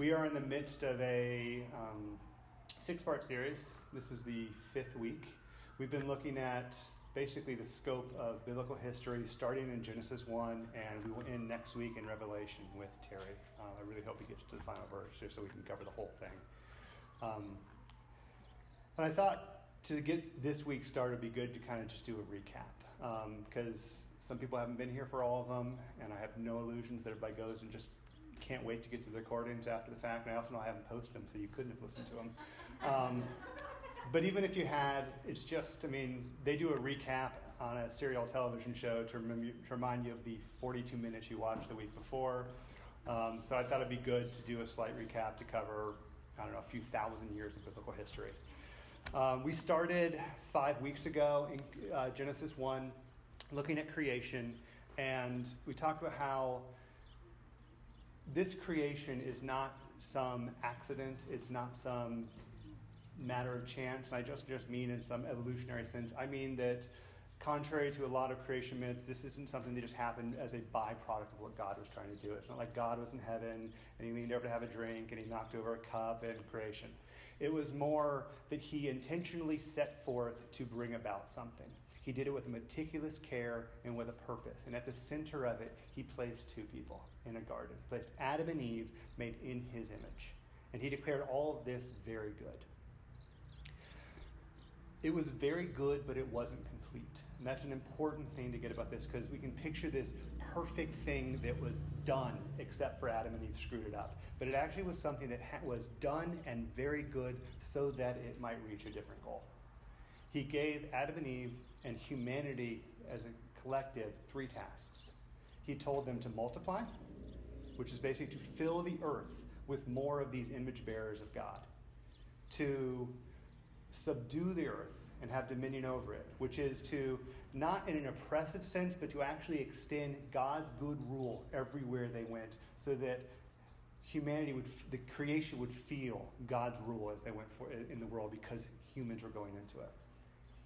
We are in the midst of a um, six part series. This is the fifth week. We've been looking at basically the scope of biblical history starting in Genesis 1, and we will end next week in Revelation with Terry. Uh, I really hope he gets to the final verse just so we can cover the whole thing. Um, and I thought to get this week started, it'd be good to kind of just do a recap because um, some people haven't been here for all of them, and I have no illusions that everybody goes and just can't wait to get to the recordings after the fact. And I also know I haven't posted them, so you couldn't have listened to them. Um, but even if you had, it's just, I mean, they do a recap on a serial television show to, rem- to remind you of the 42 minutes you watched the week before. Um, so I thought it'd be good to do a slight recap to cover, I don't know, a few thousand years of biblical history. Um, we started five weeks ago in uh, Genesis 1, looking at creation, and we talked about how this creation is not some accident, it's not some matter of chance. I just just mean in some evolutionary sense. I mean that contrary to a lot of creation myths, this isn't something that just happened as a byproduct of what God was trying to do. It's not like God was in heaven and he leaned over to have a drink and he knocked over a cup and creation. It was more that he intentionally set forth to bring about something. He did it with meticulous care and with a purpose. And at the center of it, he placed two people in a garden. He placed Adam and Eve, made in his image. And he declared all of this very good. It was very good, but it wasn't complete. And that's an important thing to get about this because we can picture this perfect thing that was done, except for Adam and Eve screwed it up. But it actually was something that was done and very good so that it might reach a different goal. He gave Adam and Eve and humanity as a collective three tasks. He told them to multiply, which is basically to fill the earth with more of these image bearers of God, to subdue the earth and have dominion over it, which is to, not in an oppressive sense, but to actually extend God's good rule everywhere they went so that humanity would, the creation would feel God's rule as they went for, in the world because humans were going into it.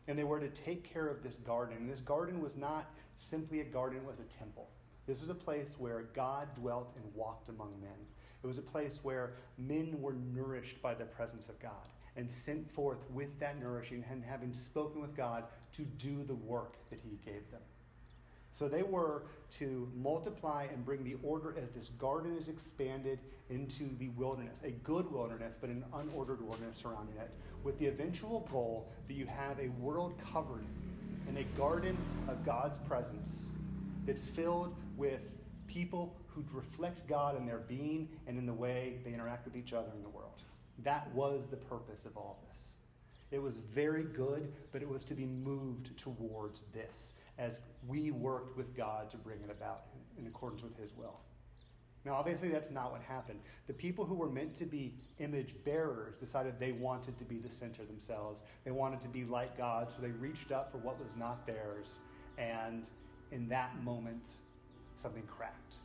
And they were to take care of this garden. And this garden was not simply a garden, it was a temple. This was a place where God dwelt and walked among men. It was a place where men were nourished by the presence of God and sent forth with that nourishing and having spoken with God to do the work that He gave them. So they were to multiply and bring the order as this garden is expanded into the wilderness, a good wilderness, but an unordered wilderness surrounding it, with the eventual goal that you have a world covered in a garden of God's presence that's filled with people who reflect God in their being and in the way they interact with each other in the world. That was the purpose of all this. It was very good, but it was to be moved towards this as we worked with God to bring it about in accordance with His will. Now, obviously, that's not what happened. The people who were meant to be image bearers decided they wanted to be the center themselves. They wanted to be like God, so they reached up for what was not theirs. And in that moment, something cracked.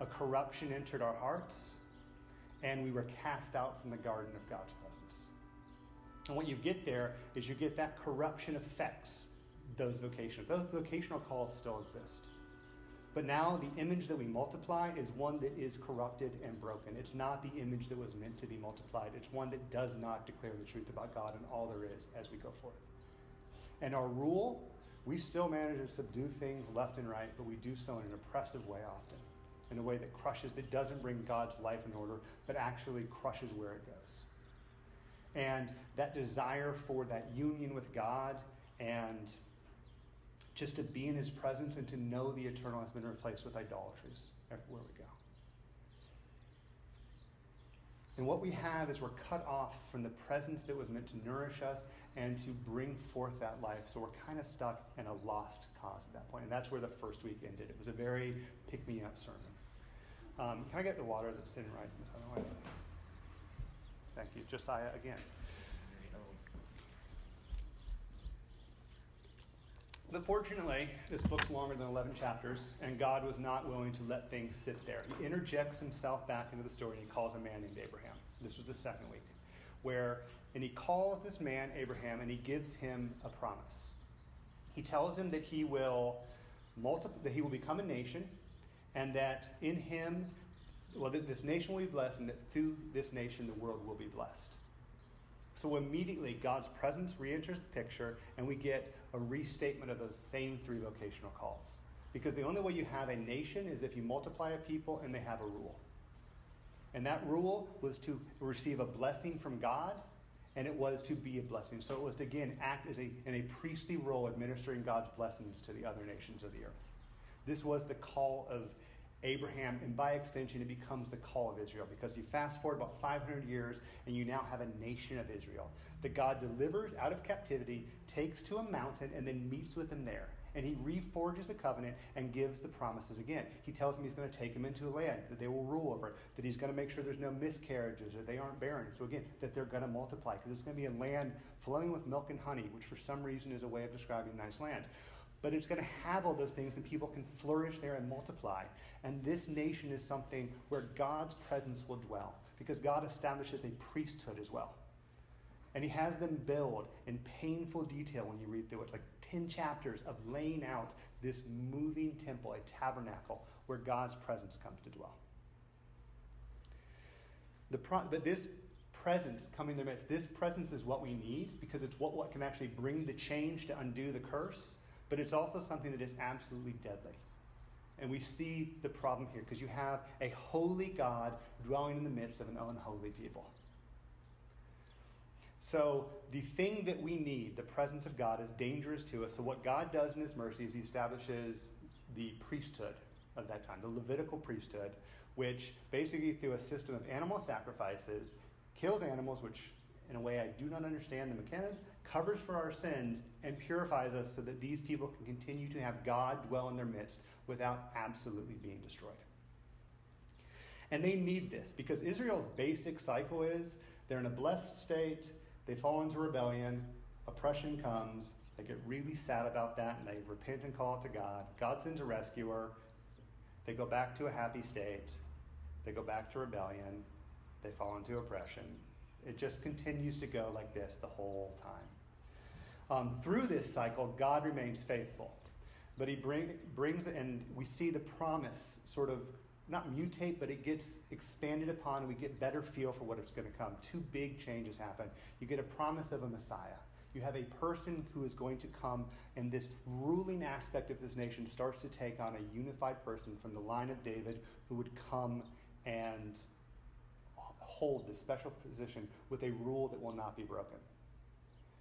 A corruption entered our hearts, and we were cast out from the garden of God's presence. And what you get there is you get that corruption affects those vocational. Those vocational calls still exist. But now the image that we multiply is one that is corrupted and broken. It's not the image that was meant to be multiplied. It's one that does not declare the truth about God and all there is as we go forth. And our rule, we still manage to subdue things left and right, but we do so in an oppressive way often, in a way that crushes, that doesn't bring God's life in order, but actually crushes where it goes. And that desire for that union with God and just to be in his presence and to know the eternal has been replaced with idolatries everywhere we go. And what we have is we're cut off from the presence that was meant to nourish us and to bring forth that life. So we're kind of stuck in a lost cause at that point. And that's where the first week ended. It was a very pick me up sermon. Um, can I get the water that's sitting right? In the corner? Thank you. Josiah again. But fortunately, this book's longer than 11 chapters, and God was not willing to let things sit there. He interjects himself back into the story, and he calls a man named Abraham. This was the second week, where, and he calls this man Abraham, and he gives him a promise. He tells him that he will multiply, that he will become a nation, and that in him well, this nation will be blessed, and that through this nation the world will be blessed. So immediately God's presence re enters the picture, and we get a restatement of those same three vocational calls. Because the only way you have a nation is if you multiply a people and they have a rule. And that rule was to receive a blessing from God, and it was to be a blessing. So it was to, again, act as a, in a priestly role, administering God's blessings to the other nations of the earth. This was the call of Abraham, and by extension, it becomes the call of Israel because you fast forward about 500 years and you now have a nation of Israel that God delivers out of captivity, takes to a mountain, and then meets with them there. And he reforges a covenant and gives the promises again. He tells them he's going to take them into a land that they will rule over, that he's going to make sure there's no miscarriages or they aren't barren. So, again, that they're going to multiply because it's going to be a land flowing with milk and honey, which for some reason is a way of describing nice land but it's going to have all those things and people can flourish there and multiply. And this nation is something where God's presence will dwell because God establishes a priesthood as well. And he has them build in painful detail when you read through it. It's like 10 chapters of laying out this moving temple, a tabernacle, where God's presence comes to dwell. The pro- but this presence coming to midst, this presence is what we need because it's what, what can actually bring the change to undo the curse but it's also something that is absolutely deadly. And we see the problem here because you have a holy God dwelling in the midst of an unholy people. So, the thing that we need, the presence of God, is dangerous to us. So, what God does in His mercy is He establishes the priesthood of that time, the Levitical priesthood, which basically, through a system of animal sacrifices, kills animals, which in a way I do not understand the mechanics, covers for our sins, and purifies us so that these people can continue to have God dwell in their midst without absolutely being destroyed. And they need this because Israel's basic cycle is they're in a blessed state, they fall into rebellion, oppression comes, they get really sad about that, and they repent and call it to God. God sends a rescuer, they go back to a happy state, they go back to rebellion, they fall into oppression, it just continues to go like this the whole time. Um, through this cycle, God remains faithful. But he bring, brings, and we see the promise sort of not mutate, but it gets expanded upon, we get better feel for what is going to come. Two big changes happen. You get a promise of a Messiah. You have a person who is going to come, and this ruling aspect of this nation starts to take on a unified person from the line of David who would come and hold this special position with a rule that will not be broken.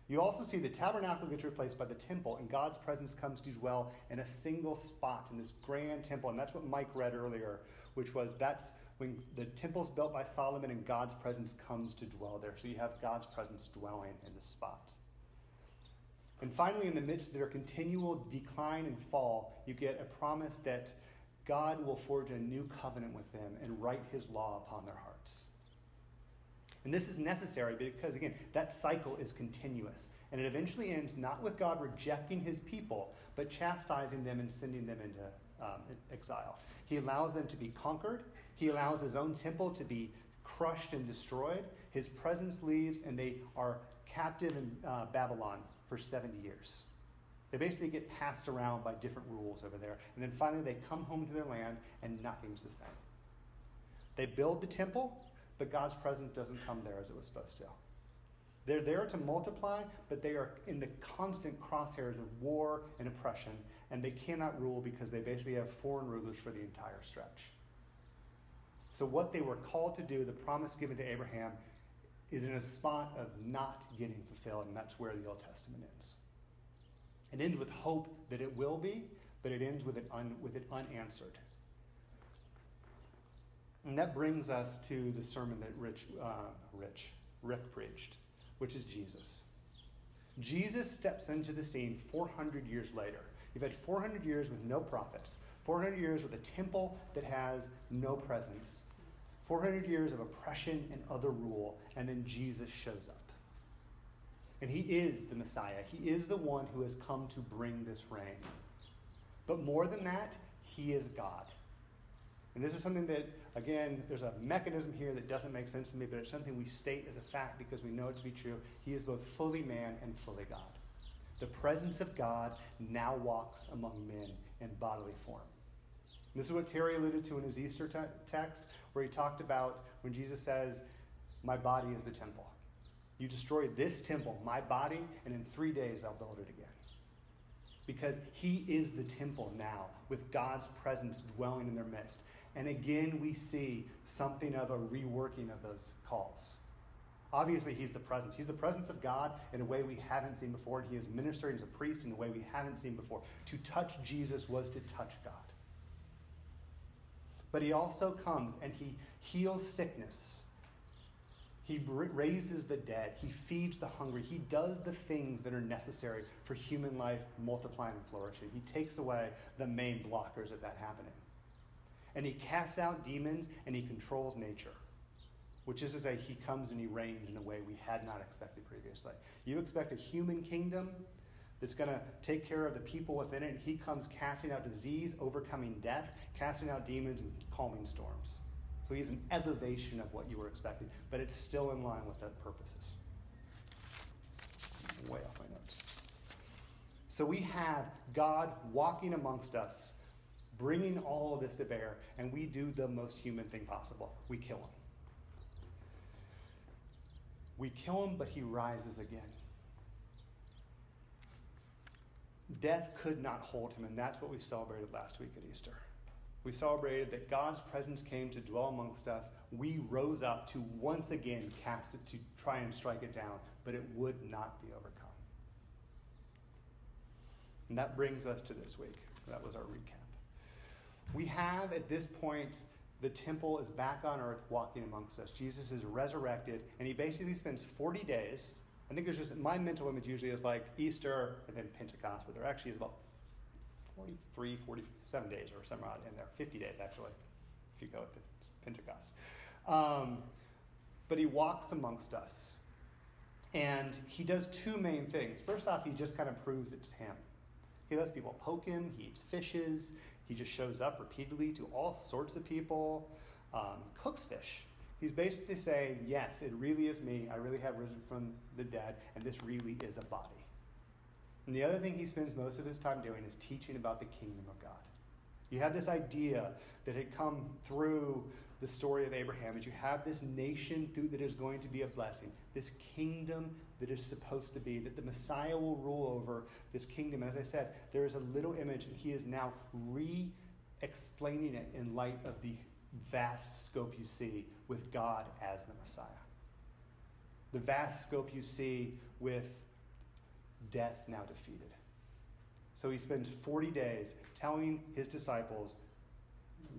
You also see the tabernacle gets replaced by the temple, and God's presence comes to dwell in a single spot in this grand temple. And that's what Mike read earlier, which was that's when the temple's built by Solomon and God's presence comes to dwell there. So you have God's presence dwelling in the spot. And finally, in the midst of their continual decline and fall, you get a promise that God will forge a new covenant with them and write his law upon their hearts. And this is necessary because, again, that cycle is continuous. And it eventually ends not with God rejecting his people, but chastising them and sending them into um, exile. He allows them to be conquered, he allows his own temple to be crushed and destroyed. His presence leaves, and they are captive in uh, Babylon for 70 years. They basically get passed around by different rules over there. And then finally, they come home to their land, and nothing's the same. They build the temple, but God's presence doesn't come there as it was supposed to. They're there to multiply, but they are in the constant crosshairs of war and oppression, and they cannot rule because they basically have foreign rulers for the entire stretch. So, what they were called to do, the promise given to Abraham, is in a spot of not getting fulfilled, and that's where the Old Testament ends. It ends with hope that it will be, but it ends with it, un, with it unanswered. And that brings us to the sermon that Rich, uh, Rich, Rick preached, which is Jesus. Jesus steps into the scene 400 years later. You've had 400 years with no prophets, 400 years with a temple that has no presence, 400 years of oppression and other rule, and then Jesus shows up. And he is the Messiah. He is the one who has come to bring this reign. But more than that, he is God. And this is something that, again, there's a mechanism here that doesn't make sense to me, but it's something we state as a fact because we know it to be true. He is both fully man and fully God. The presence of God now walks among men in bodily form. this is what Terry alluded to in his Easter te- text, where he talked about when Jesus says, My body is the temple. You destroy this temple, my body, and in three days I'll build it again. Because he is the temple now, with God's presence dwelling in their midst. And again, we see something of a reworking of those calls. Obviously, he's the presence. He's the presence of God in a way we haven't seen before, and he is ministering as a priest in a way we haven't seen before. To touch Jesus was to touch God. But he also comes and he heals sickness. He raises the dead. He feeds the hungry. He does the things that are necessary for human life multiplying and flourishing. He takes away the main blockers of that happening. And he casts out demons and he controls nature which is to say, he comes and he reigns in a way we had not expected previously. You expect a human kingdom that's going to take care of the people within it, and he comes casting out disease, overcoming death, casting out demons, and calming storms. So he's an elevation of what you were expecting, but it's still in line with the purposes. Way off my notes. So we have God walking amongst us, bringing all of this to bear, and we do the most human thing possible we kill him. We kill him, but he rises again. Death could not hold him, and that's what we celebrated last week at Easter. We celebrated that God's presence came to dwell amongst us. We rose up to once again cast it to try and strike it down, but it would not be overcome. And that brings us to this week. That was our recap. We have at this point the temple is back on earth walking amongst us. Jesus is resurrected, and he basically spends 40 days. I think there's just, my mental image usually is like Easter and then Pentecost, but there actually is about 43, 47 days or somewhere in there, 50 days actually, if you go with Pentecost. Um, but he walks amongst us. And he does two main things. First off, he just kind of proves it's him. He lets people poke him, he eats fishes, he just shows up repeatedly to all sorts of people, um, cooks fish. He's basically saying, Yes, it really is me. I really have risen from the dead, and this really is a body. And the other thing he spends most of his time doing is teaching about the kingdom of God. You have this idea that had come through the story of Abraham that you have this nation through that is going to be a blessing, this kingdom that is supposed to be, that the Messiah will rule over this kingdom. And as I said, there is a little image, and he is now re explaining it in light of the vast scope you see with God as the Messiah. The vast scope you see with death now defeated. So he spends 40 days telling his disciples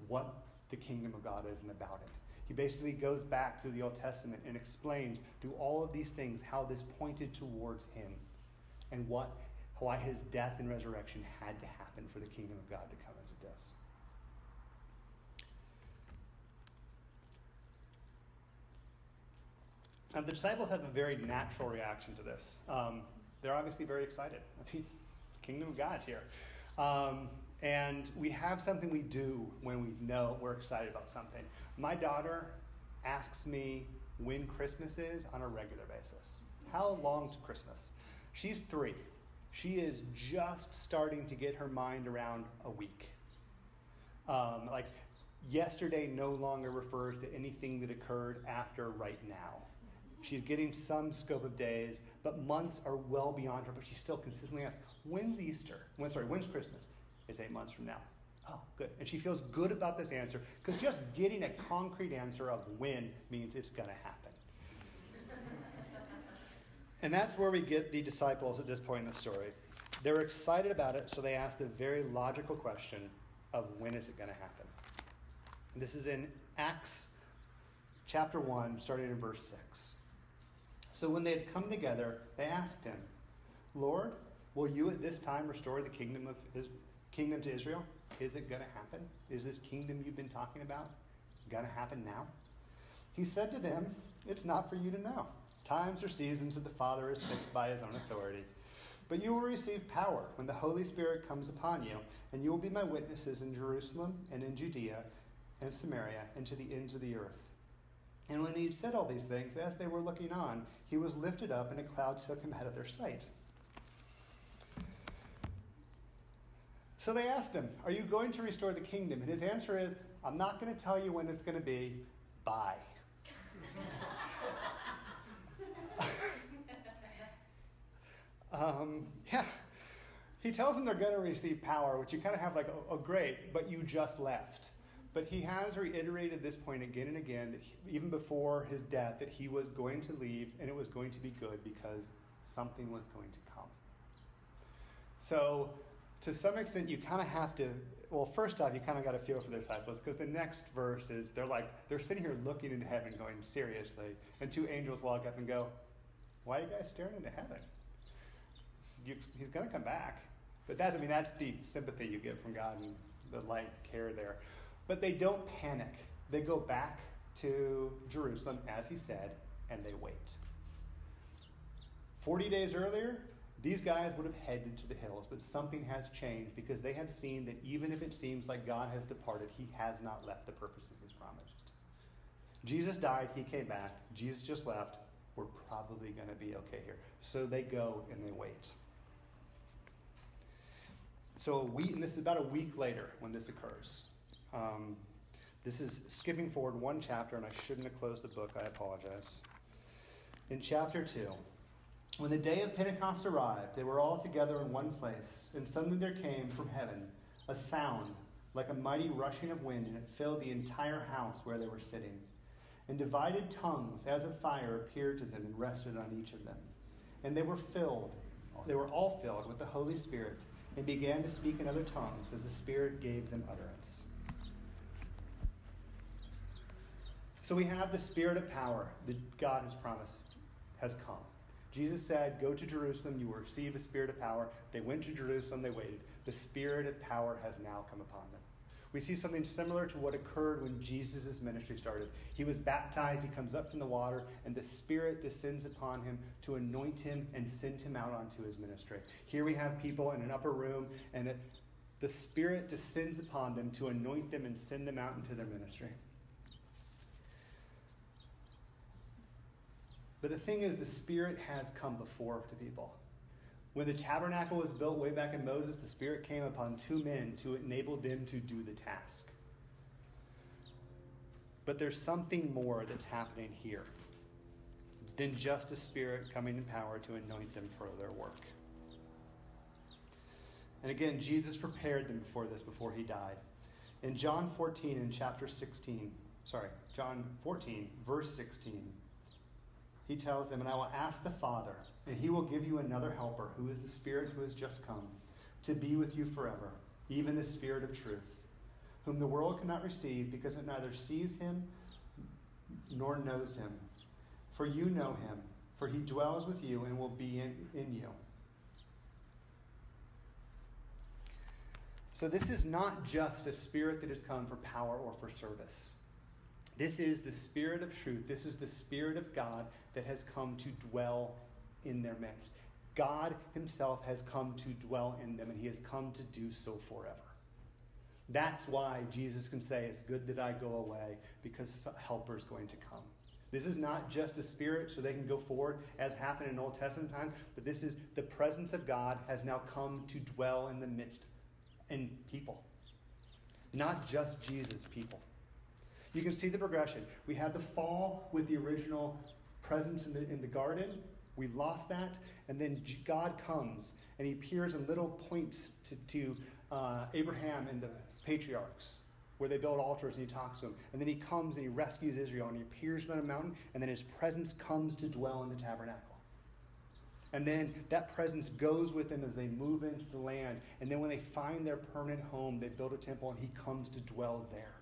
what the kingdom of God is and about it. He basically goes back through the Old Testament and explains through all of these things how this pointed towards him and what why his death and resurrection had to happen for the kingdom of God to come as it does. Now, the disciples have a very natural reaction to this. Um, they're obviously very excited. I mean, kingdom of God's here. Um, and we have something we do when we know we're excited about something. My daughter asks me when Christmas is on a regular basis. How long to Christmas? She's three. She is just starting to get her mind around a week. Um, like, yesterday no longer refers to anything that occurred after right now. She's getting some scope of days, but months are well beyond her. But she still consistently asks, "When's Easter? When, sorry, when's Christmas?" It's eight months from now. Oh, good. And she feels good about this answer because just getting a concrete answer of when means it's going to happen. and that's where we get the disciples at this point in the story. They're excited about it, so they ask the very logical question of when is it going to happen? And this is in Acts chapter 1, starting in verse 6. So when they had come together, they asked him, Lord, will you at this time restore the kingdom of kingdom to Israel? Is it going to happen? Is this kingdom you've been talking about going to happen now? He said to them, It's not for you to know. Times or seasons that the Father is fixed by his own authority. But you will receive power when the Holy Spirit comes upon you, and you will be my witnesses in Jerusalem and in Judea and Samaria and to the ends of the earth. And when he had said all these things, as they were looking on, he was lifted up, and a cloud took him out of their sight. So they asked him, Are you going to restore the kingdom? And his answer is, I'm not going to tell you when it's going to be. Bye. um, yeah. He tells them they're going to receive power, which you kind of have like, oh, oh, great, but you just left. But he has reiterated this point again and again, that he, even before his death, that he was going to leave and it was going to be good because something was going to come. So, to some extent, you kind of have to. Well, first off, you kind of got to feel for the disciples because the next verse is they're like they're sitting here looking into heaven, going seriously, and two angels walk up and go, "Why are you guys staring into heaven? You, he's going to come back." But that's I mean that's the sympathy you get from God and the light care there. But they don't panic. They go back to Jerusalem as he said, and they wait. 40 days earlier, these guys would have headed to the hills, but something has changed because they have seen that even if it seems like God has departed, he has not left the purposes he's promised. Jesus died, he came back, Jesus just left. We're probably going to be okay here. So they go and they wait. So a week, and this is about a week later when this occurs. Um, this is skipping forward one chapter, and I shouldn't have closed the book. I apologize. In chapter 2, when the day of Pentecost arrived, they were all together in one place, and suddenly there came from heaven a sound like a mighty rushing of wind, and it filled the entire house where they were sitting. And divided tongues as of fire appeared to them and rested on each of them. And they were filled, they were all filled with the Holy Spirit, and began to speak in other tongues as the Spirit gave them utterance. So we have the Spirit of power that God has promised has come. Jesus said, Go to Jerusalem, you will receive a spirit of power. They went to Jerusalem, they waited. The spirit of power has now come upon them. We see something similar to what occurred when Jesus' ministry started. He was baptized, he comes up from the water, and the Spirit descends upon him to anoint him and send him out onto his ministry. Here we have people in an upper room, and the Spirit descends upon them to anoint them and send them out into their ministry. But the thing is, the Spirit has come before to people. When the tabernacle was built way back in Moses, the Spirit came upon two men to enable them to do the task. But there's something more that's happening here than just a Spirit coming in power to anoint them for their work. And again, Jesus prepared them for this before he died. In John 14, in chapter 16, sorry, John 14, verse 16, he tells them, And I will ask the Father, and he will give you another helper, who is the Spirit who has just come, to be with you forever, even the Spirit of truth, whom the world cannot receive because it neither sees him nor knows him. For you know him, for he dwells with you and will be in, in you. So, this is not just a spirit that has come for power or for service. This is the Spirit of truth. This is the Spirit of God that has come to dwell in their midst. God Himself has come to dwell in them, and He has come to do so forever. That's why Jesus can say, It's good that I go away, because a helper is going to come. This is not just a spirit so they can go forward as happened in Old Testament times, but this is the presence of God has now come to dwell in the midst in people. Not just Jesus' people. You can see the progression. We had the fall with the original presence in the, in the garden. We lost that. And then God comes and he appears in little points to, to uh, Abraham and the patriarchs where they build altars and he talks to them. And then he comes and he rescues Israel and he appears on a mountain and then his presence comes to dwell in the tabernacle. And then that presence goes with them as they move into the land. And then when they find their permanent home, they build a temple and he comes to dwell there.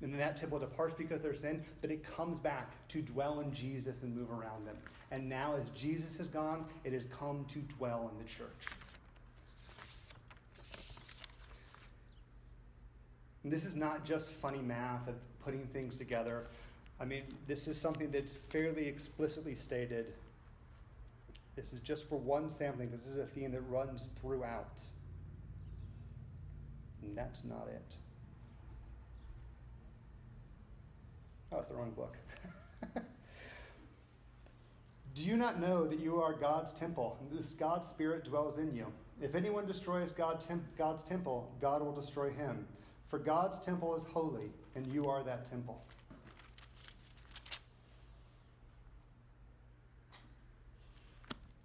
And then that temple departs because they're sin, but it comes back to dwell in Jesus and move around them. And now, as Jesus has gone, it has come to dwell in the church. And this is not just funny math of putting things together. I mean, this is something that's fairly explicitly stated. This is just for one sampling because this is a theme that runs throughout. And that's not it. Oh, was the wrong book. Do you not know that you are God's temple, this God's Spirit dwells in you? If anyone destroys God God's temple, God will destroy him. For God's temple is holy, and you are that temple.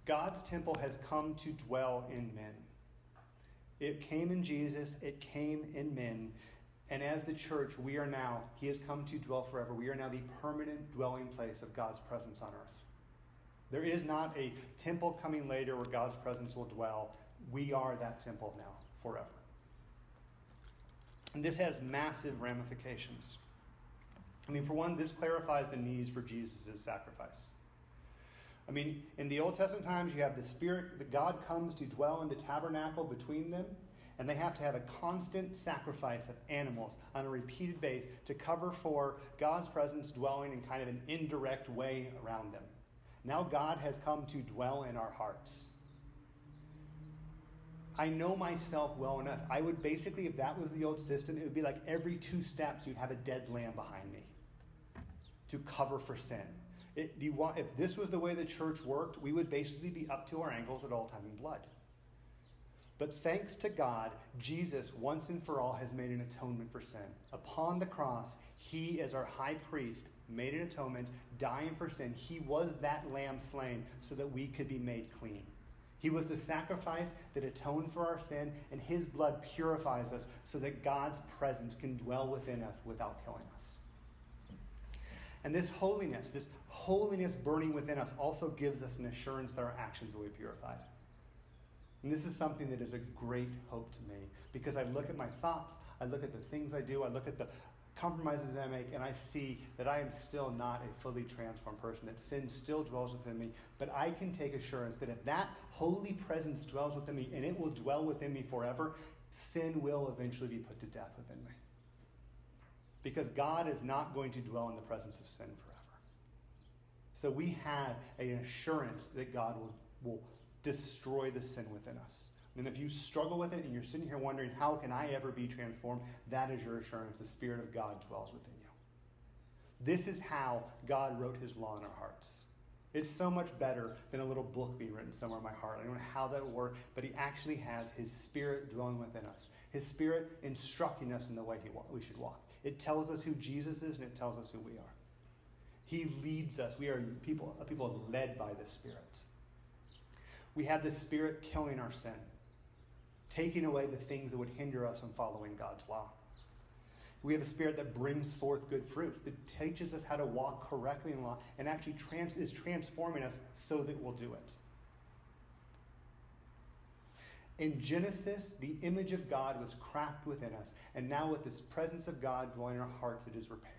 God's temple has come to dwell in men. It came in Jesus, it came in men. And as the church, we are now, He has come to dwell forever. We are now the permanent dwelling place of God's presence on earth. There is not a temple coming later where God's presence will dwell. We are that temple now, forever. And this has massive ramifications. I mean, for one, this clarifies the needs for Jesus' sacrifice. I mean, in the Old Testament times, you have the Spirit, that God comes to dwell in the tabernacle between them, and they have to have a constant sacrifice of animals on a repeated base to cover for God's presence dwelling in kind of an indirect way around them. Now God has come to dwell in our hearts. I know myself well enough. I would basically, if that was the old system, it would be like every two steps you'd have a dead lamb behind me to cover for sin. It, if this was the way the church worked, we would basically be up to our ankles at all time in blood. But thanks to God, Jesus, once and for all, has made an atonement for sin. Upon the cross, he, as our high priest, made an atonement, dying for sin. He was that lamb slain so that we could be made clean. He was the sacrifice that atoned for our sin, and his blood purifies us so that God's presence can dwell within us without killing us. And this holiness, this holiness burning within us, also gives us an assurance that our actions will be purified. And this is something that is a great hope to me because I look at my thoughts, I look at the things I do, I look at the compromises I make, and I see that I am still not a fully transformed person, that sin still dwells within me. But I can take assurance that if that holy presence dwells within me and it will dwell within me forever, sin will eventually be put to death within me. Because God is not going to dwell in the presence of sin forever. So we have an assurance that God will, will destroy the sin within us. And if you struggle with it and you're sitting here wondering, how can I ever be transformed? That is your assurance. The Spirit of God dwells within you. This is how God wrote his law in our hearts. It's so much better than a little book being written somewhere in my heart. I don't know how that will work, but he actually has his spirit dwelling within us. His spirit instructing us in the way we should walk. It tells us who Jesus is and it tells us who we are. He leads us. We are people, people led by the Spirit. We have the Spirit killing our sin, taking away the things that would hinder us from following God's law. We have a spirit that brings forth good fruits, that teaches us how to walk correctly in law, and actually trans- is transforming us so that we'll do it. In Genesis, the image of God was cracked within us, and now with this presence of God dwelling in our hearts, it is repaired.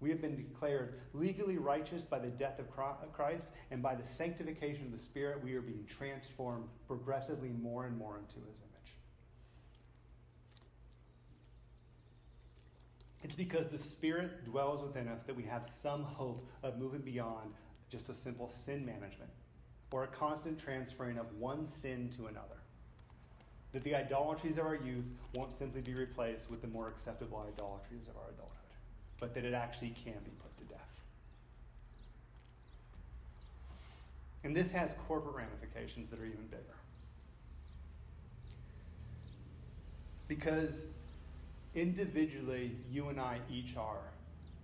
We have been declared legally righteous by the death of Christ, and by the sanctification of the Spirit, we are being transformed progressively more and more into His image. It's because the Spirit dwells within us that we have some hope of moving beyond just a simple sin management or a constant transferring of one sin to another. That the idolatries of our youth won't simply be replaced with the more acceptable idolatries of our adulthood but that it actually can be put to death. And this has corporate ramifications that are even bigger. Because individually, you and I each are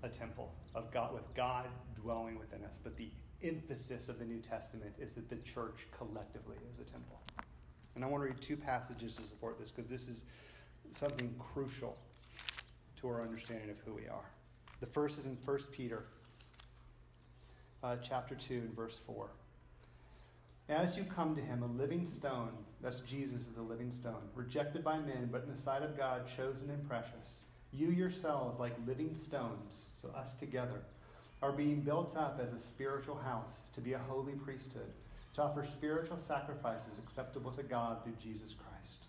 a temple of God, with God dwelling within us. But the emphasis of the New Testament is that the church collectively is a temple. And I want to read two passages to support this because this is something crucial to our understanding of who we are. The first is in 1 Peter uh, chapter 2 and verse 4. As you come to him, a living stone, that's Jesus is a living stone, rejected by men, but in the sight of God, chosen and precious, you yourselves, like living stones, so us together, are being built up as a spiritual house to be a holy priesthood, to offer spiritual sacrifices acceptable to God through Jesus Christ.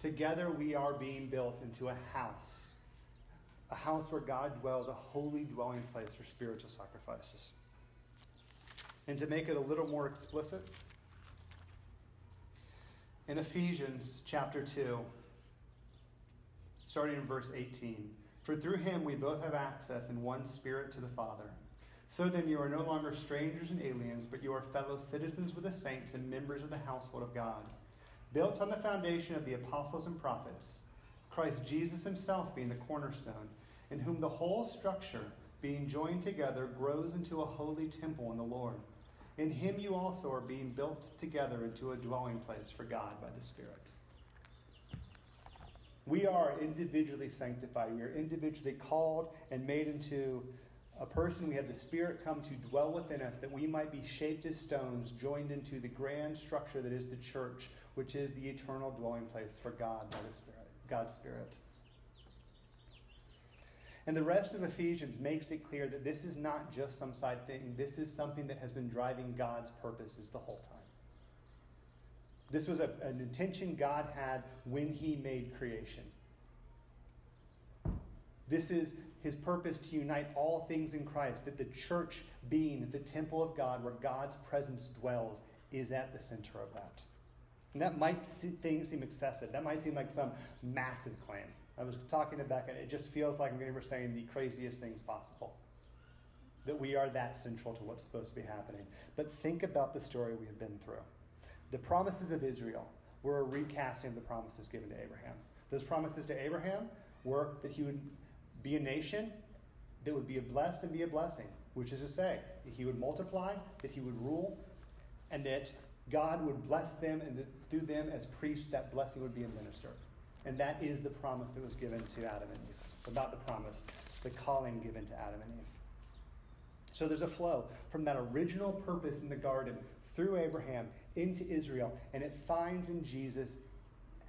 Together we are being built into a house a house where God dwells, a holy dwelling place for spiritual sacrifices. And to make it a little more explicit, in Ephesians chapter 2, starting in verse 18, for through him we both have access in one spirit to the Father. So then you are no longer strangers and aliens, but you are fellow citizens with the saints and members of the household of God built on the foundation of the apostles and prophets, Christ Jesus himself being the cornerstone, in whom the whole structure, being joined together, grows into a holy temple in the Lord. In him you also are being built together into a dwelling place for God by the Spirit. We are individually sanctified. We are individually called and made into a person. We have the Spirit come to dwell within us that we might be shaped as stones, joined into the grand structure that is the church, which is the eternal dwelling place for God by the Spirit, God's Spirit. And the rest of Ephesians makes it clear that this is not just some side thing. This is something that has been driving God's purposes the whole time. This was a, an intention God had when He made creation. This is His purpose to unite all things in Christ, that the church, being the temple of God where God's presence dwells, is at the center of that. And that might seem excessive. That might seem like some massive claim. I was talking to Becca, and it just feels like I'm going to be saying the craziest things possible. That we are that central to what's supposed to be happening. But think about the story we have been through. The promises of Israel were a recasting of the promises given to Abraham. Those promises to Abraham were that he would be a nation that would be a blessed and be a blessing, which is to say, that he would multiply, that he would rule, and that God would bless them, and through them, as priests, that blessing would be administered. And that is the promise that was given to Adam and Eve. Not the promise, the calling given to Adam and Eve. So there's a flow from that original purpose in the garden through Abraham into Israel, and it finds in Jesus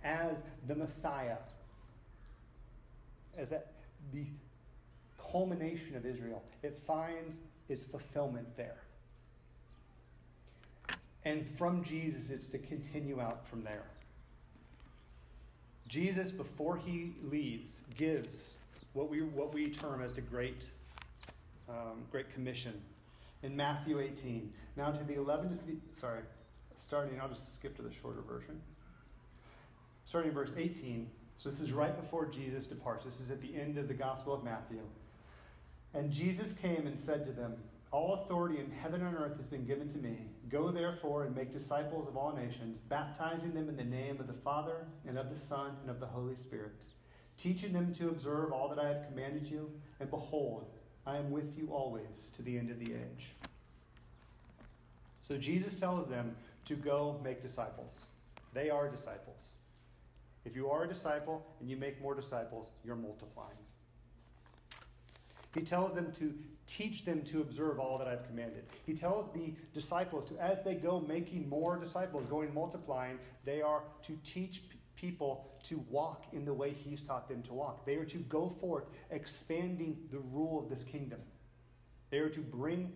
as the Messiah, as that the culmination of Israel. It finds its fulfillment there. And from Jesus, it's to continue out from there. Jesus, before he leaves, gives what we, what we term as the Great, um, Great Commission in Matthew 18. Now to the 11 to the, sorry, starting, I'll just skip to the shorter version. Starting in verse 18. So this is right before Jesus departs. This is at the end of the Gospel of Matthew. And Jesus came and said to them, All authority in heaven and earth has been given to me. Go therefore and make disciples of all nations, baptizing them in the name of the Father, and of the Son, and of the Holy Spirit, teaching them to observe all that I have commanded you. And behold, I am with you always to the end of the age. So Jesus tells them to go make disciples. They are disciples. If you are a disciple and you make more disciples, you're multiplying. He tells them to teach them to observe all that I've commanded. He tells the disciples to, as they go making more disciples, going multiplying, they are to teach people to walk in the way He's taught them to walk. They are to go forth, expanding the rule of this kingdom. They are to bring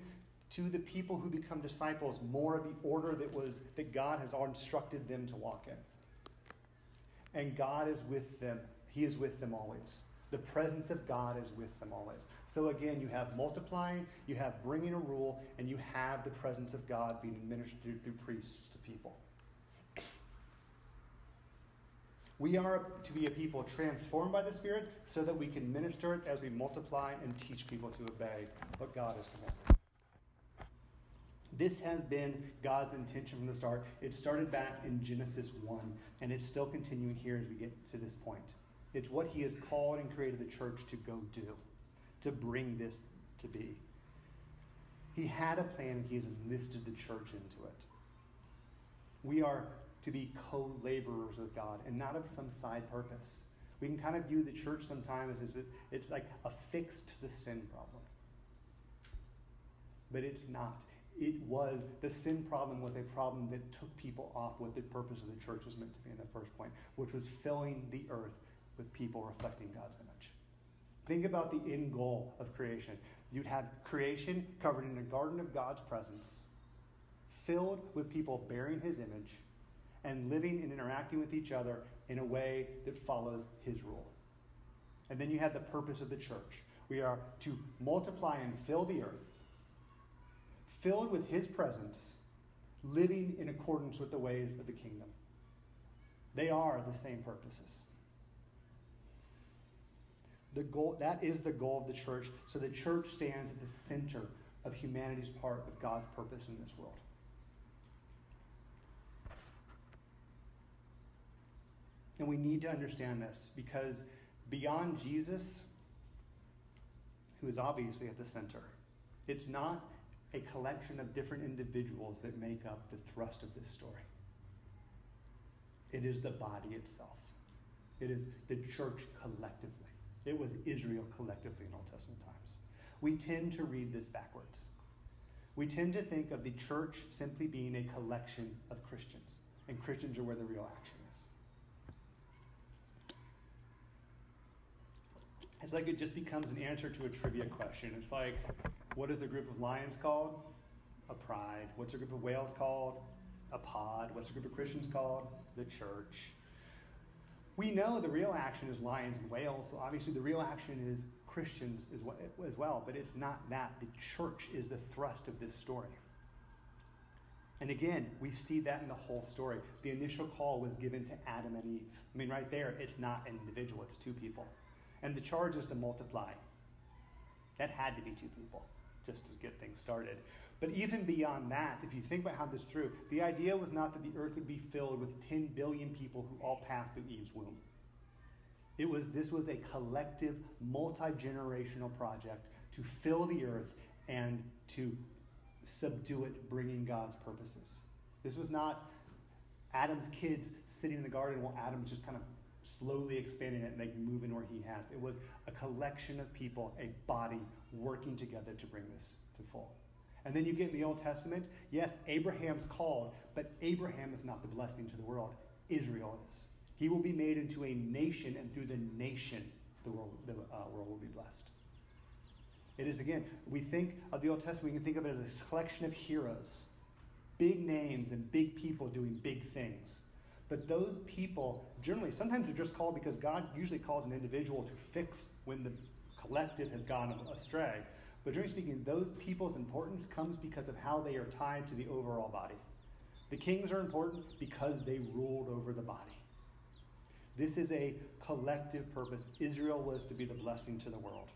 to the people who become disciples more of the order that was that God has instructed them to walk in. And God is with them. He is with them always. The presence of God is with them always. So again, you have multiplying, you have bringing a rule, and you have the presence of God being administered through priests to people. We are to be a people transformed by the Spirit so that we can minister it as we multiply and teach people to obey what God has commanded. This has been God's intention from the start. It started back in Genesis 1, and it's still continuing here as we get to this point. It's what He has called and created the church to go do, to bring this to be. He had a plan, and He has enlisted the church into it. We are to be co laborers with God and not of some side purpose. We can kind of view the church sometimes as it's like a fix to the sin problem. But it's not it was the sin problem was a problem that took people off what the purpose of the church was meant to be in the first point, which was filling the earth with people reflecting God's image. Think about the end goal of creation. You'd have creation covered in a garden of God's presence, filled with people bearing his image and living and interacting with each other in a way that follows his rule. And then you have the purpose of the church. We are to multiply and fill the earth filled with his presence, living in accordance with the ways of the kingdom. They are the same purposes. The goal, that is the goal of the church. So the church stands at the center of humanity's part of God's purpose in this world. And we need to understand this because beyond Jesus, who is obviously at the center, it's not a collection of different individuals that make up the thrust of this story. It is the body itself. It is the church collectively. It was Israel collectively in Old Testament times. We tend to read this backwards. We tend to think of the church simply being a collection of Christians, and Christians are where the real action is. It's like it just becomes an answer to a trivia question. It's like, what is a group of lions called? A pride. What's a group of whales called? A pod. What's a group of Christians called? The church. We know the real action is lions and whales, so obviously the real action is Christians as well, but it's not that. The church is the thrust of this story. And again, we see that in the whole story. The initial call was given to Adam and Eve. I mean, right there, it's not an individual, it's two people. And the charge is to multiply. That had to be two people just to get things started. But even beyond that, if you think about how this through, the idea was not that the earth would be filled with 10 billion people who all passed through Eve's womb. It was, this was a collective, multi generational project to fill the earth and to subdue it, bringing God's purposes. This was not Adam's kids sitting in the garden while Adam's just kind of slowly expanding it and they can move in where he has. It was a collection of people, a body working together to bring this to full. And then you get in the Old Testament, yes, Abraham's called, but Abraham is not the blessing to the world. Israel is. He will be made into a nation, and through the nation, the world, the, uh, world will be blessed. It is, again, we think of the Old Testament, we can think of it as a collection of heroes, big names and big people doing big things. But those people, generally, sometimes they're just called because God usually calls an individual to fix when the collective has gone astray. But generally speaking, those people's importance comes because of how they are tied to the overall body. The kings are important because they ruled over the body. This is a collective purpose. Israel was to be the blessing to the world.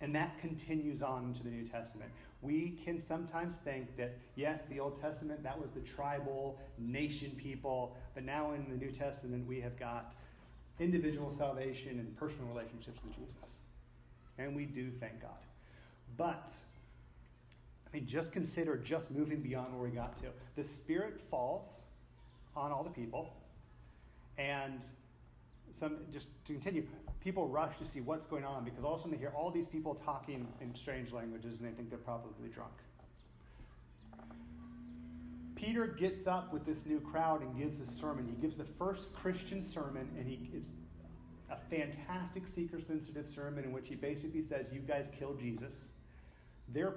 And that continues on into the New Testament. We can sometimes think that, yes, the Old Testament, that was the tribal nation people, but now in the New Testament, we have got individual salvation and personal relationships with Jesus. And we do thank God. But, I mean, just consider just moving beyond where we got to. The Spirit falls on all the people. And some just to continue, people rush to see what's going on because all of a sudden they hear all these people talking in strange languages and they think they're probably drunk. Peter gets up with this new crowd and gives a sermon. He gives the first Christian sermon, and he, it's a fantastic seeker sensitive sermon in which he basically says, You guys killed Jesus. They're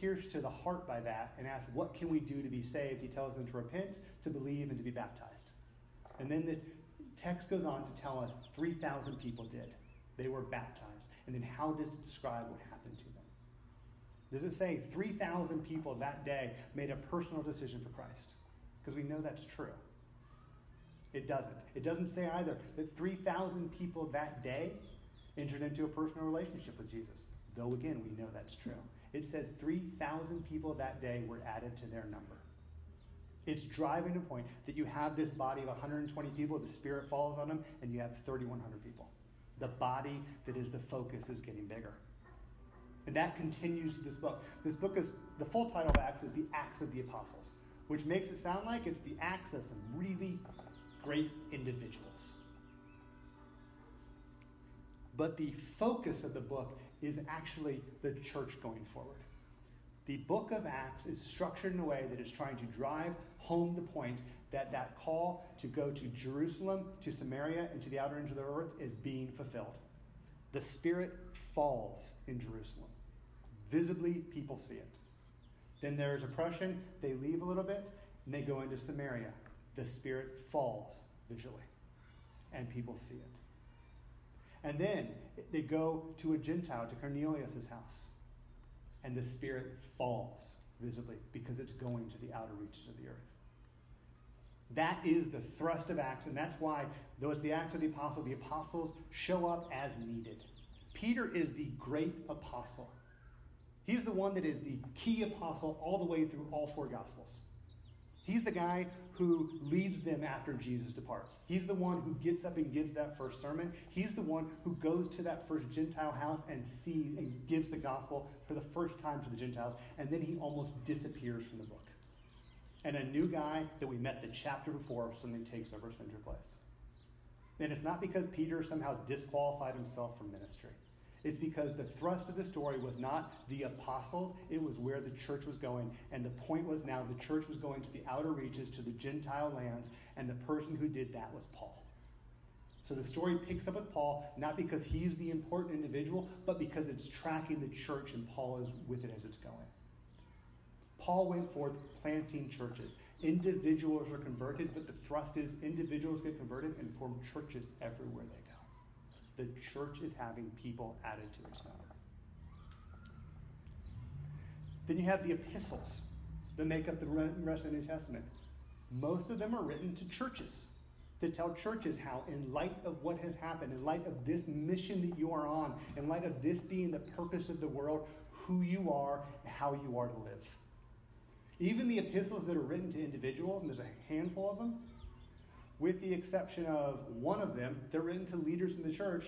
pierced to the heart by that and ask, What can we do to be saved? He tells them to repent, to believe, and to be baptized. And then the text goes on to tell us 3,000 people did. They were baptized. And then how does it describe what happened to them? Does it say 3,000 people that day made a personal decision for Christ? Because we know that's true. It doesn't. It doesn't say either that 3,000 people that day entered into a personal relationship with Jesus, though again, we know that's true. It says 3,000 people that day were added to their number. It's driving a point that you have this body of 120 people, the Spirit falls on them, and you have 3,100 people. The body that is the focus is getting bigger. And that continues this book. This book is, the full title of Acts is The Acts of the Apostles, which makes it sound like it's the acts of some really great individuals. But the focus of the book is actually the church going forward. The book of Acts is structured in a way that is trying to drive home the point that that call to go to Jerusalem, to Samaria, and to the outer ends of the earth is being fulfilled. The Spirit falls in Jerusalem. Visibly, people see it. Then there's oppression. They leave a little bit, and they go into Samaria the Spirit falls visually, and people see it. And then they go to a Gentile, to Cornelius' house, and the Spirit falls visibly because it's going to the outer reaches of the earth. That is the thrust of Acts, and that's why, though it's the Acts of the Apostle, the apostles show up as needed. Peter is the great apostle. He's the one that is the key apostle all the way through all four Gospels. He's the guy who leads them after Jesus departs. He's the one who gets up and gives that first sermon. He's the one who goes to that first Gentile house and sees and gives the gospel for the first time to the Gentiles, and then he almost disappears from the book. And a new guy that we met the chapter before suddenly takes over center place. And it's not because Peter somehow disqualified himself from ministry. It's because the thrust of the story was not the apostles, it was where the church was going. And the point was now the church was going to the outer reaches, to the Gentile lands, and the person who did that was Paul. So the story picks up with Paul, not because he's the important individual, but because it's tracking the church and Paul is with it as it's going. Paul went forth planting churches. Individuals are converted, but the thrust is individuals get converted and form churches everywhere they go the church is having people added to its number. Then you have the epistles that make up the rest of the New Testament. Most of them are written to churches to tell churches how, in light of what has happened, in light of this mission that you are on, in light of this being the purpose of the world, who you are and how you are to live. Even the epistles that are written to individuals, and there's a handful of them, with the exception of one of them, they're written to leaders in the church,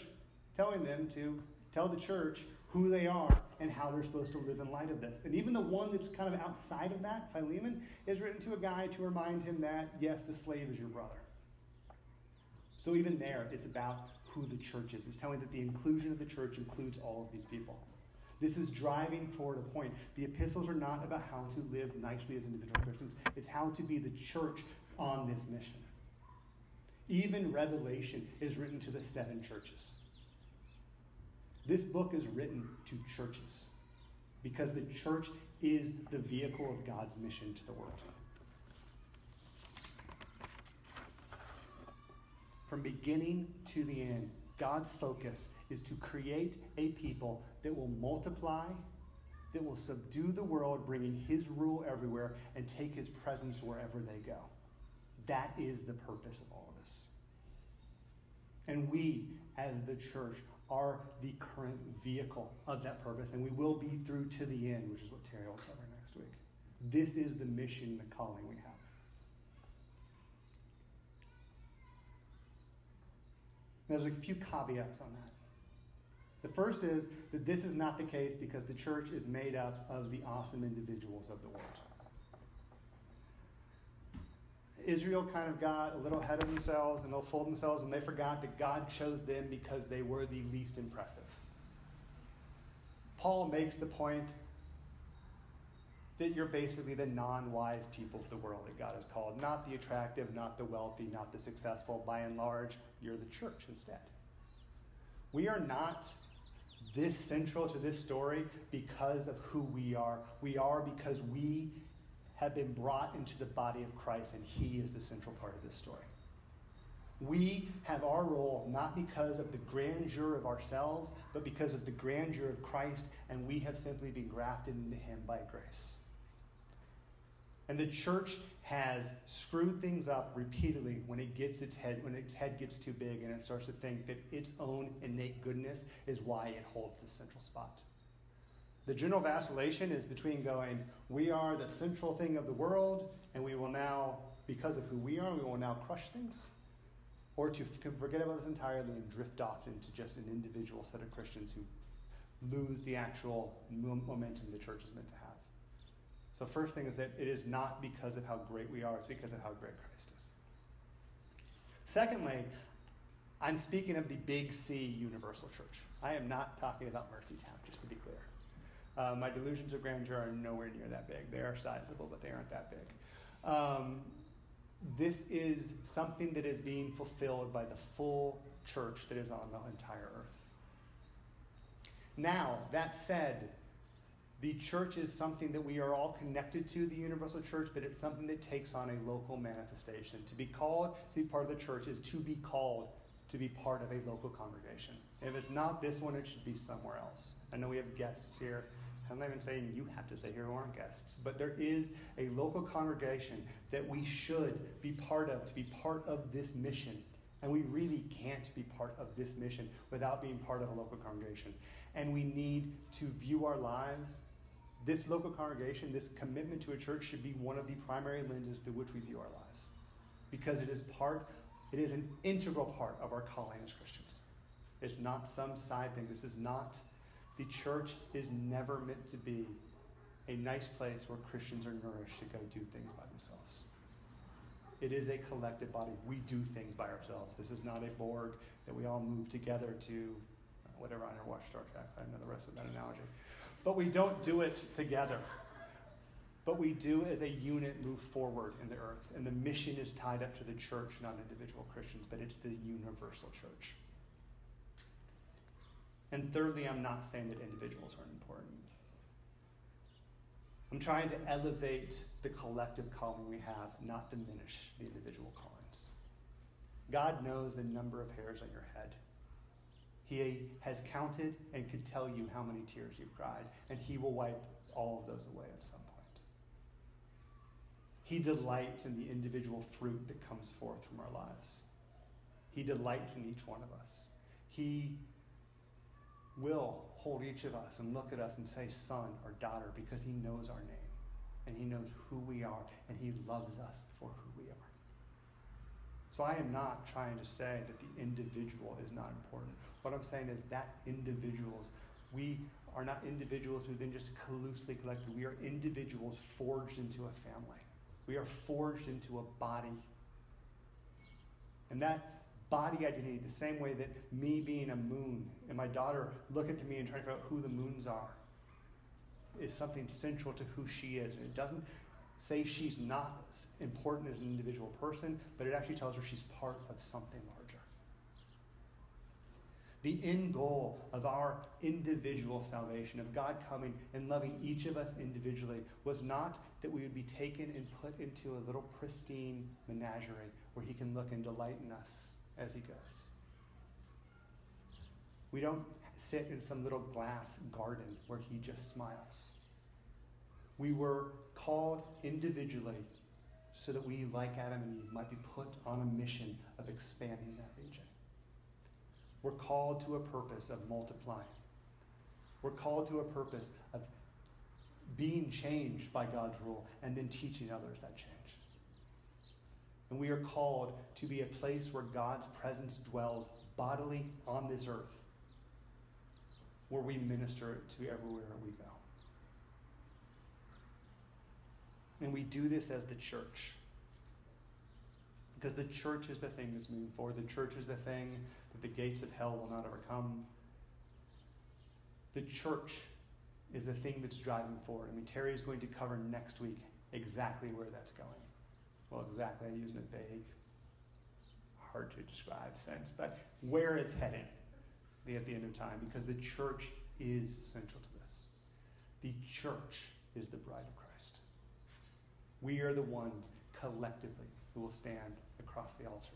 telling them to tell the church who they are and how they're supposed to live in light of this. And even the one that's kind of outside of that, Philemon, is written to a guy to remind him that, yes, the slave is your brother. So even there, it's about who the church is. It's telling that the inclusion of the church includes all of these people. This is driving forward a point. The epistles are not about how to live nicely as individual Christians, it's how to be the church on this mission. Even Revelation is written to the seven churches. This book is written to churches because the church is the vehicle of God's mission to the world. From beginning to the end, God's focus is to create a people that will multiply, that will subdue the world, bringing His rule everywhere, and take His presence wherever they go. That is the purpose of all. And we, as the church, are the current vehicle of that purpose, and we will be through to the end, which is what Terry will cover next week. This is the mission, the calling we have. There's a few caveats on that. The first is that this is not the case because the church is made up of the awesome individuals of the world. Israel kind of got a little ahead of themselves and they'll fold themselves and they forgot that God chose them because they were the least impressive. Paul makes the point that you're basically the non wise people of the world that God has called, not the attractive, not the wealthy, not the successful. By and large, you're the church instead. We are not this central to this story because of who we are. We are because we have been brought into the body of Christ, and He is the central part of this story. We have our role not because of the grandeur of ourselves, but because of the grandeur of Christ, and we have simply been grafted into Him by grace. And the church has screwed things up repeatedly when it gets its head when its head gets too big and it starts to think that its own innate goodness is why it holds the central spot. The general vacillation is between going, we are the central thing of the world, and we will now, because of who we are, we will now crush things, or to forget about this entirely and drift off into just an individual set of Christians who lose the actual momentum the church is meant to have. So, first thing is that it is not because of how great we are, it's because of how great Christ is. Secondly, I'm speaking of the Big C Universal Church. I am not talking about Mercytown, just to be clear. Uh, my delusions of grandeur are nowhere near that big. They are sizable, but they aren't that big. Um, this is something that is being fulfilled by the full church that is on the entire earth. Now, that said, the church is something that we are all connected to, the universal church, but it's something that takes on a local manifestation. To be called to be part of the church is to be called to be part of a local congregation. If it's not this one, it should be somewhere else. I know we have guests here. I'm not even saying you have to stay here aren't guests, but there is a local congregation that we should be part of to be part of this mission. And we really can't be part of this mission without being part of a local congregation. And we need to view our lives this local congregation, this commitment to a church should be one of the primary lenses through which we view our lives. Because it is part, it is an integral part of our calling as Christians. It's not some side thing. This is not, the church is never meant to be a nice place where Christians are nourished to go do things by themselves. It is a collective body. We do things by ourselves. This is not a board that we all move together to uh, whatever. I never watched Star Trek. I know the rest of that analogy. But we don't do it together. But we do as a unit move forward in the earth. And the mission is tied up to the church, not individual Christians, but it's the universal church. And thirdly, I'm not saying that individuals aren't important. I'm trying to elevate the collective calling we have, not diminish the individual callings. God knows the number of hairs on your head. He has counted and could tell you how many tears you've cried, and He will wipe all of those away at some point. He delights in the individual fruit that comes forth from our lives. He delights in each one of us. He will hold each of us and look at us and say son or daughter because he knows our name and he knows who we are and he loves us for who we are. So I am not trying to say that the individual is not important. What I'm saying is that individuals, we are not individuals who then just loosely collected. We are individuals forged into a family. We are forged into a body. And that body identity, the same way that me being a moon and my daughter looking to me and trying to figure out who the moons are is something central to who she is. And it doesn't say she's not as important as an individual person, but it actually tells her she's part of something larger. The end goal of our individual salvation, of God coming and loving each of us individually, was not that we would be taken and put into a little pristine menagerie where He can look and delight in us as he goes. We don't sit in some little glass garden where he just smiles. We were called individually so that we, like Adam and Eve, might be put on a mission of expanding that region. We're called to a purpose of multiplying. We're called to a purpose of being changed by God's rule and then teaching others that change. And we are called to be a place where God's presence dwells bodily on this earth, where we minister to everywhere we go. And we do this as the church. Because the church is the thing that's moving forward. The church is the thing that the gates of hell will not overcome. The church is the thing that's driving forward. I mean, Terry is going to cover next week exactly where that's going well, exactly, I use a vague, hard to describe sense, but where it's heading at the end of time, because the church is central to this. The church is the bride of Christ. We are the ones collectively who will stand across the altar